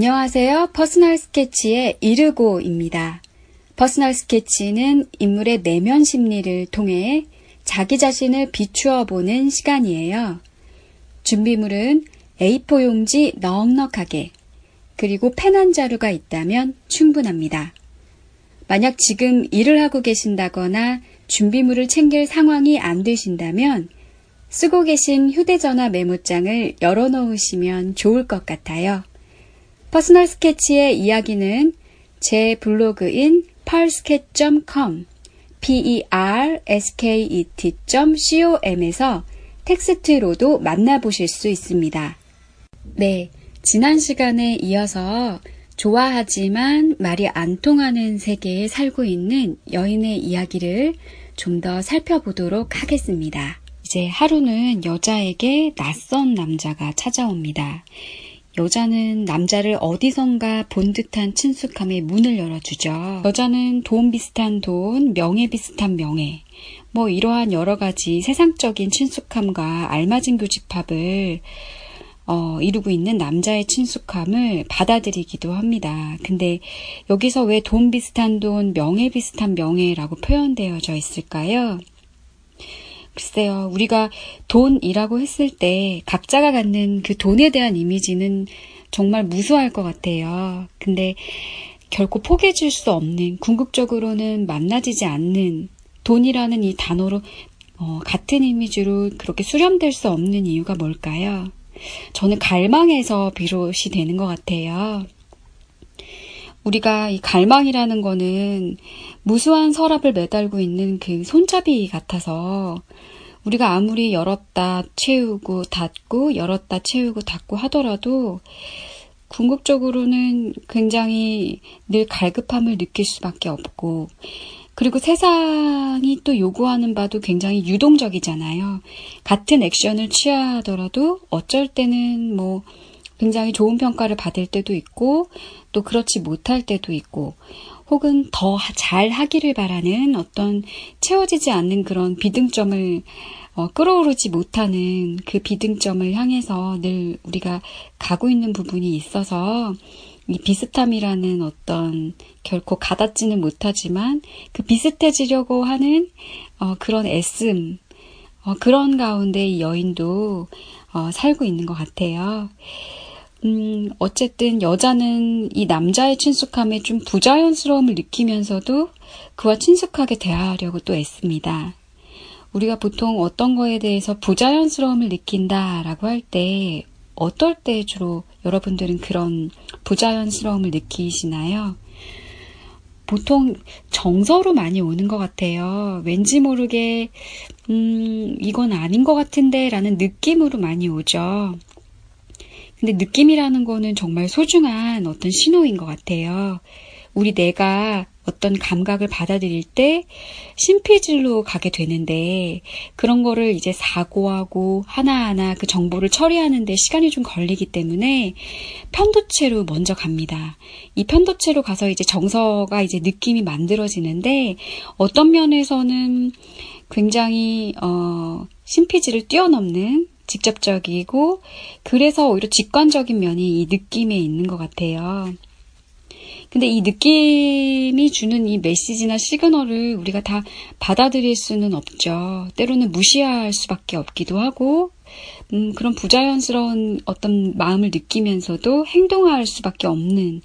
안녕하세요. Personal 스케치의 이르고입니다. Personal 스케치는 인물의 내면 심리를 통해 자기 자신을 비추어 보는 시간이에요. 준비물은 A4 용지 넉넉하게, 그리고 펜 한 자루가 있다면 충분합니다. 만약 지금 일을 하고 계신다거나 준비물을 챙길 상황이 안 되신다면 쓰고 계신 휴대전화 메모장을 열어놓으시면 좋을 것 같아요. Personal 스케치의 이야기는 제 블로그인 persket.com p-e-r-s-k-e-t.com에서 텍스트로도 만나보실 수 있습니다. 네, 지난 시간에 이어서 좋아하지만 말이 안 통하는 세계에 살고 있는 여인의 이야기를 좀 더 살펴보도록 하겠습니다. 이제 하루는 여자에게 낯선 남자가 찾아옵니다. 여자는 남자를 어디선가 본 듯한 친숙함에 문을 열어주죠. 여자는 돈 비슷한 돈, 명예 비슷한 명예, 뭐 이러한 여러 가지 세상적인 친숙함과 알맞은 교집합을 어, 이루고 있는 남자의 친숙함을 받아들이기도 합니다. 근데 여기서 왜 돈 비슷한 돈, 명예 비슷한 명예라고 표현되어져 있을까요? 글쎄요, 우리가 돈이라고 했을 때 각자가 갖는 그 돈에 대한 이미지는 정말 무수할 것 같아요. 근데 결코 포기해 줄 수 없는, 궁극적으로는 만나지지 않는 돈이라는 이 단어로 어, 같은 이미지로 그렇게 수렴될 수 없는 이유가 뭘까요? 저는 갈망에서 비롯이 되는 것 같아요. 우리가 이 갈망이라는 거는 무수한 서랍을 매달고 있는 그 손잡이 같아서 우리가 아무리 열었다 채우고 닫고 열었다 채우고 닫고 하더라도 궁극적으로는 굉장히 늘 갈급함을 느낄 수밖에 없고 그리고 세상이 또 요구하는 바도 굉장히 유동적이잖아요. 같은 액션을 취하더라도 어쩔 때는 뭐 굉장히 좋은 평가를 받을 때도 있고 또 그렇지 못할 때도 있고 혹은 더 잘 하기를 바라는 어떤 채워지지 않는 그런 비등점을 어, 끌어오르지 못하는 그 비등점을 향해서 늘 우리가 가고 있는 부분이 있어서 이 비슷함이라는 어떤 결코 가닿지는 못하지만 그 비슷해지려고 하는 어, 그런 애씀 어, 그런 가운데 이 여인도 어, 살고 있는 것 같아요. 음, 어쨌든 여자는 이 남자의 친숙함에 좀 부자연스러움을 느끼면서도 그와 친숙하게 대하려고 또 애씁니다. 우리가 보통 어떤 거에 대해서 부자연스러움을 느낀다라고 할 때 어떨 때 주로 여러분들은 그런 부자연스러움을 느끼시나요? 보통 정서로 많이 오는 것 같아요. 왠지 모르게, 음, 이건 아닌 것 같은데 라는 느낌으로 많이 오죠. 근데 느낌이라는 거는 정말 소중한 어떤 신호인 것 같아요. 우리 내가 어떤 감각을 받아들일 때 심피질로 가게 되는데 그런 거를 이제 사고하고 하나하나 그 정보를 처리하는데 시간이 좀 걸리기 때문에 편도체로 먼저 갑니다. 이 편도체로 가서 이제 정서가 이제 느낌이 만들어지는데 어떤 면에서는 굉장히 어 심피지를 뛰어넘는 직접적이고 그래서 오히려 직관적인 면이 이 느낌에 있는 것 같아요. 근데 이 느낌이 주는 이 메시지나 시그널을 우리가 다 받아들일 수는 없죠. 때로는 무시할 수밖에 없기도 하고, 음, 그런 부자연스러운 어떤 마음을 느끼면서도 행동할 수밖에 없는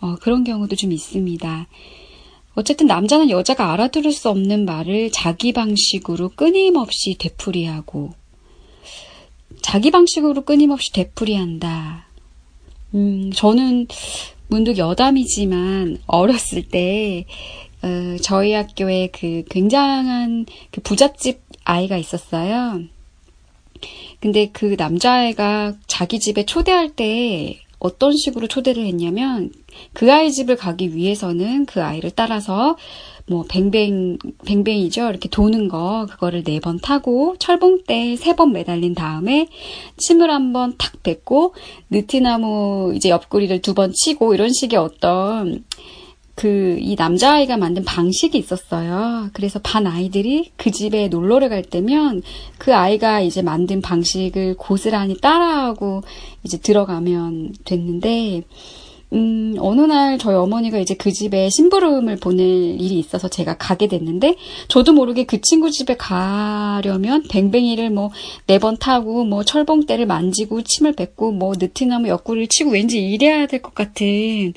어, 그런 경우도 좀 있습니다. 어쨌든 남자는 여자가 알아들을 수 없는 말을 자기 방식으로 끊임없이 되풀이하고, 자기 방식으로 끊임없이 되풀이한다. 음, 저는 문득 여담이지만 어렸을 때 어, 저희 학교에 그 굉장한 그 부잣집 아이가 있었어요. 근데 그 남자애가 자기 집에 초대할 때 어떤 식으로 초대를 했냐면 그 아이 집을 가기 위해서는 그 아이를 따라서 뭐 뱅뱅 뱅뱅이죠? 이렇게 도는 거 그거를 네 번 타고 철봉대 세 번 매달린 다음에 침을 한번 탁 뱉고 느티나무 이제 옆구리를 두 번 치고 이런 식의 어떤 그 이 남자아이가 만든 방식이 있었어요. 그래서 반 아이들이 그 집에 놀러를 갈 때면 그 아이가 이제 만든 방식을 고스란히 따라하고 이제 들어가면 됐는데 음, 어느 날 저희 어머니가 이제 그 집에 심부름을 보낼 일이 있어서 제가 가게 됐는데, 저도 모르게 그 친구 집에 가려면 뱅뱅이를 뭐 네 번 타고, 뭐 철봉대를 만지고, 침을 뱉고, 뭐 느티나무 옆구리를 치고 왠지 이래야 될 것 같은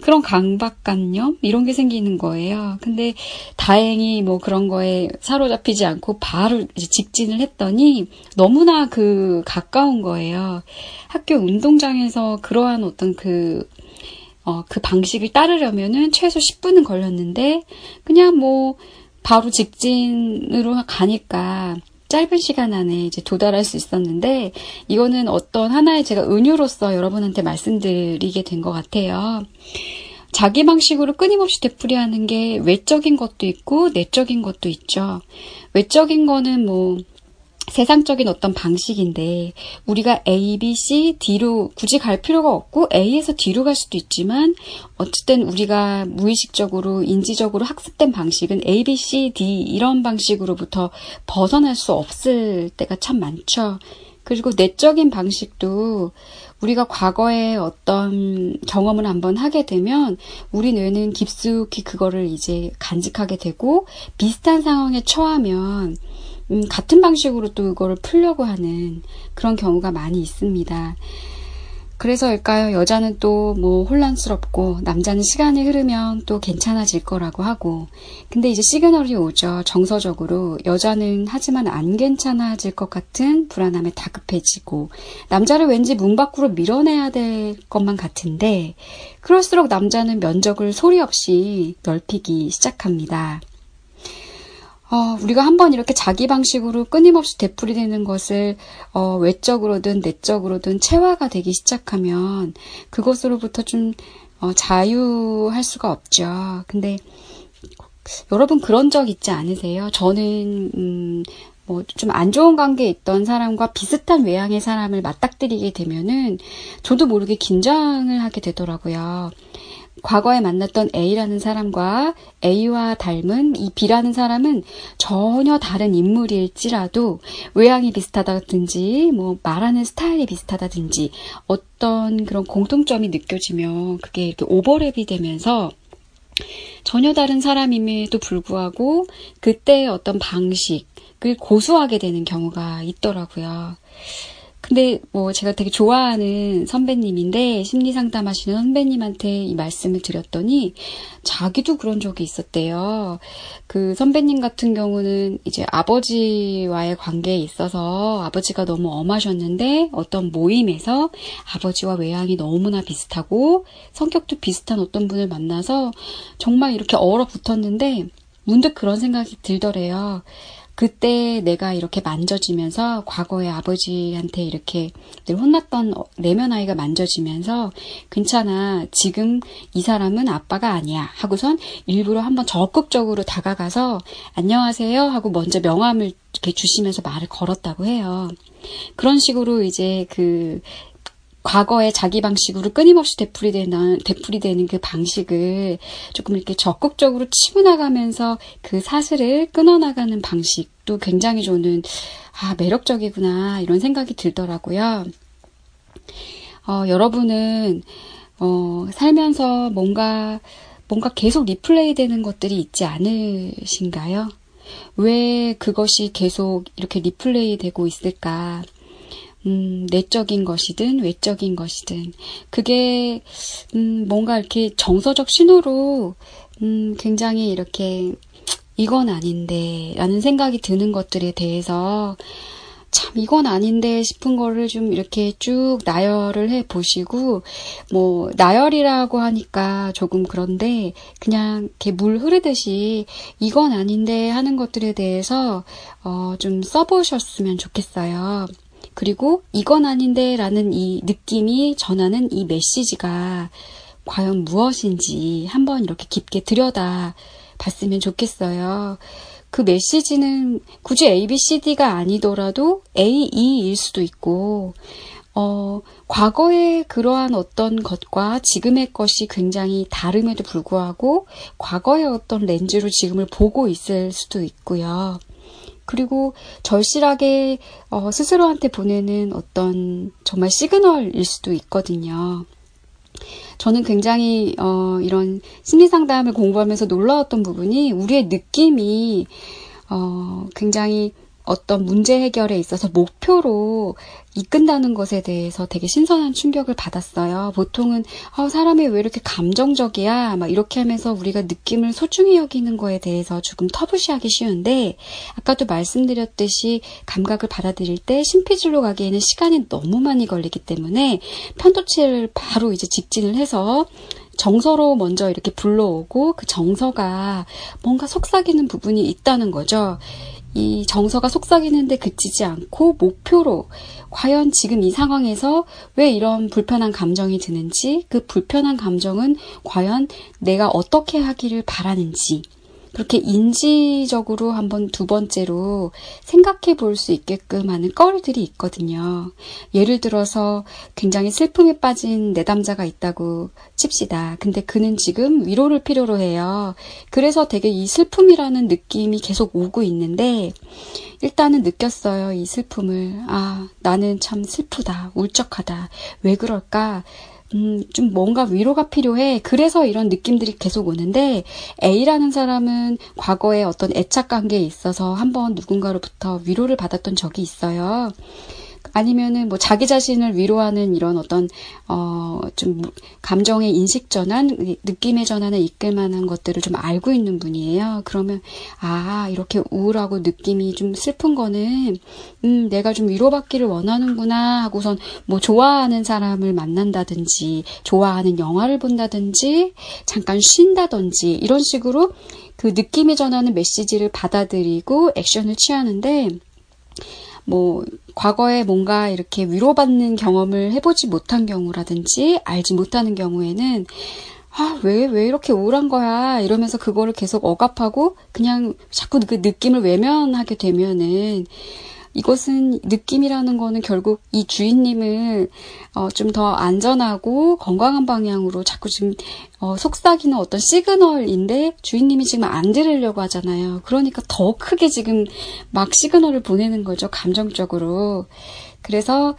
그런 강박관념? 이런 게 생기는 거예요. 근데 다행히 뭐 그런 거에 사로잡히지 않고 바로 직진을 했더니 너무나 그 가까운 거예요. 학교 운동장에서 그러한 어떤 그 어, 그 방식을 따르려면은 최소 10분은 걸렸는데, 그냥 뭐, 바로 직진으로 가니까 짧은 시간 안에 이제 도달할 수 있었는데, 이거는 어떤 하나의 제가 은유로서 여러분한테 말씀드리게 된 것 같아요. 자기 방식으로 끊임없이 되풀이하는 게 외적인 것도 있고 내적인 것도 있죠. 외적인 거는 뭐 세상적인 어떤 방식인데 우리가 A, B, C, D로 굳이 갈 필요가 없고 A에서 D로 갈 수도 있지만 어쨌든 우리가 무의식적으로 인지적으로 학습된 방식은 A, B, C, D 이런 방식으로부터 벗어날 수 없을 때가 참 많죠. 그리고 내적인 방식도 우리가 과거에 어떤 경험을 한번 하게 되면 우리 뇌는 깊숙이 그거를 이제 간직하게 되고 비슷한 상황에 처하면 음, 같은 방식으로 또 이거를 풀려고 하는 그런 경우가 많이 있습니다. 그래서일까요? 여자는 또 뭐 혼란스럽고 남자는 시간이 흐르면 또 괜찮아질 거라고 하고 근데 이제 시그널이 오죠. 정서적으로 여자는 하지만 안 괜찮아질 것 같은 불안함에 다급해지고 남자를 왠지 문 밖으로 밀어내야 될 것만 같은데 그럴수록 남자는 면적을 소리 없이 넓히기 시작합니다. 어, 우리가 한번 이렇게 자기 방식으로 끊임없이 되풀이되는 것을 어, 외적으로든 내적으로든 체화가 되기 시작하면 그것으로부터 좀 어, 자유할 수가 없죠. 근데 여러분 그런 적 있지 않으세요? 저는 음, 뭐 좀 안 좋은 관계에 있던 사람과 비슷한 외향의 사람을 맞닥뜨리게 되면은 저도 모르게 긴장을 하게 되더라고요. 과거에 만났던 A라는 사람과 A와 닮은 이 B라는 사람은 전혀 다른 인물일지라도 외향이 비슷하다든지 뭐 말하는 스타일이 비슷하다든지 어떤 그런 공통점이 느껴지면 그게 이렇게 오버랩이 되면서 전혀 다른 사람임에도 불구하고 그때의 어떤 방식 을 고수하게 되는 경우가 있더라고요. 근데 뭐 제가 되게 좋아하는 선배님인데 심리 상담하시는 선배님한테 이 말씀을 드렸더니 자기도 그런 적이 있었대요. 그 선배님 같은 경우는 이제 아버지와의 관계에 있어서 아버지가 너무 엄하셨는데 어떤 모임에서 아버지와 외향이 너무나 비슷하고 성격도 비슷한 어떤 분을 만나서 정말 이렇게 얼어붙었는데 문득 그런 생각이 들더래요. 그때 내가 이렇게 만져지면서 과거에 아버지한테 이렇게 늘 혼났던 내면 아이가 만져지면서 괜찮아. 지금 이 사람은 아빠가 아니야. 하고선 일부러 한번 적극적으로 다가가서 안녕하세요 하고 먼저 명함을 이렇게 주시면서 말을 걸었다고 해요. 그런 식으로 이제 그 과거의 자기 방식으로 끊임없이 되풀이되는, 되풀이되는 그 방식을 조금 이렇게 적극적으로 치고 나가면서 그 사슬을 끊어나가는 방식도 굉장히 저는, 아, 매력적이구나, 이런 생각이 들더라고요. 어, 여러분은, 어, 살면서 뭔가, 뭔가 계속 리플레이 되는 것들이 있지 않으신가요? 왜 그것이 계속 이렇게 리플레이 되고 있을까? 음, 내적인 것이든 외적인 것이든 그게 음, 뭔가 이렇게 정서적 신호로 음, 굉장히 이렇게 이건 아닌데 라는 생각이 드는 것들에 대해서 참 이건 아닌데 싶은 거를 좀 이렇게 쭉 나열을 해 보시고 뭐 나열이라고 하니까 조금 그런데 그냥 이렇게 물 흐르듯이 이건 아닌데 하는 것들에 대해서 어 좀 써보셨으면 좋겠어요. 그리고 이건 아닌데 라는 이 느낌이 전하는 이 메시지가 과연 무엇인지 한번 이렇게 깊게 들여다 봤으면 좋겠어요. 그 메시지는 굳이 A, B, C, D가 아니더라도 A, E일 수도 있고, 어, 과거의 그러한 어떤 것과 지금의 것이 굉장히 다름에도 불구하고 과거의 어떤 렌즈로 지금을 보고 있을 수도 있고요. 그리고 절실하게 어, 스스로한테 보내는 어떤 정말 시그널일 수도 있거든요. 저는 굉장히 어, 이런 심리 상담을 공부하면서 놀라웠던 부분이 우리의 느낌이 어, 굉장히 어떤 문제 해결에 있어서 목표로 이끈다는 것에 대해서 되게 신선한 충격을 받았어요. 보통은 어, 사람이 왜 이렇게 감정적이야? 막 이렇게 하면서 우리가 느낌을 소중히 여기는 거에 대해서 조금 터부시하기 쉬운데 아까도 말씀드렸듯이 감각을 받아들일 때 심피질로 가기에는 시간이 너무 많이 걸리기 때문에 편도체를 바로 이제 직진을 해서 정서로 먼저 이렇게 불러오고 그 정서가 뭔가 속삭이는 부분이 있다는 거죠. 이 정서가 속삭이는데 그치지 않고 목표로 과연 지금 이 상황에서 왜 이런 불편한 감정이 드는지 그 불편한 감정은 과연 내가 어떻게 하기를 바라는지 그렇게 인지적으로 한번 두 번째로 생각해 볼 수 있게끔 하는 거리들이 있거든요. 예를 들어서 굉장히 슬픔에 빠진 내담자가 있다고 칩시다. 근데 그는 지금 위로를 필요로 해요. 그래서 되게 이 슬픔이라는 느낌이 계속 오고 있는데, 일단은 느꼈어요. 이 슬픔을. 아, 나는 참 슬프다. 울적하다. 왜 그럴까? 음, 좀 뭔가 위로가 필요해. 그래서 이런 느낌들이 계속 오는데, A라는 사람은 과거에 어떤 애착 관계에 있어서 한번 누군가로부터 위로를 받았던 적이 있어요. 아니면은 뭐 자기 자신을 위로하는 이런 어떤 어 좀 감정의 인식 전환, 느낌의 전환을 이끌 만한 것들을 좀 알고 있는 분이에요. 그러면 아 이렇게 우울하고 느낌이 좀 슬픈 거는 음 내가 좀 위로받기를 원하는구나 하고선 뭐 좋아하는 사람을 만난다든지 좋아하는 영화를 본다든지 잠깐 쉰다든지 이런 식으로 그 느낌의 전하는 메시지를 받아들이고 액션을 취하는데 뭐 과거에 뭔가 이렇게 위로받는 경험을 해보지 못한 경우라든지 알지 못하는 경우에는 아, 왜, 왜 이렇게 우울한 거야? 이러면서 그거를 계속 억압하고 그냥 자꾸 그 느낌을 외면하게 되면은 이것은 느낌이라는 거는 결국 이 주인님을 어, 좀 더 안전하고 건강한 방향으로 자꾸 지금 어, 속삭이는 어떤 시그널인데 주인님이 지금 안 들으려고 하잖아요. 그러니까 더 크게 지금 막 시그널을 보내는 거죠. 감정적으로. 그래서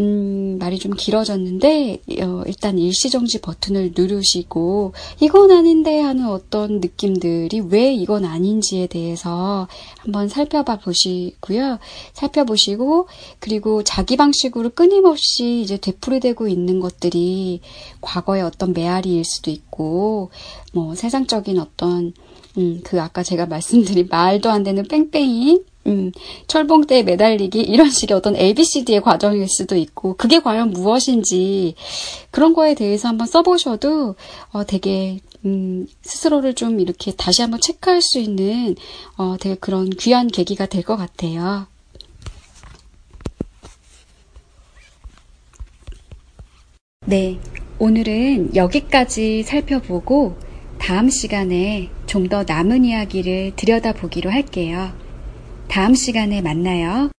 음, 말이 좀 길어졌는데 어, 일단 일시정지 버튼을 누르시고 이건 아닌데 하는 어떤 느낌들이 왜 이건 아닌지에 대해서 한번 살펴봐 보시고요. 살펴보시고 그리고 자기 방식으로 끊임없이 이제 되풀이되고 있는 것들이 과거의 어떤 메아리일 수도 있고 뭐 세상적인 어떤 음, 그 아까 제가 말씀드린 말도 안 되는 뺑뺑이 음, 철봉대에 매달리기 이런 식의 어떤 ABCD의 과정일 수도 있고 그게 과연 무엇인지 그런 거에 대해서 한번 써보셔도 어, 되게 음, 스스로를 좀 이렇게 다시 한번 체크할 수 있는 어, 되게 그런 귀한 계기가 될 것 같아요. 네, 오늘은 여기까지 살펴보고 다음 시간에 좀 더 남은 이야기를 들여다보기로 할게요. 다음 시간에 만나요.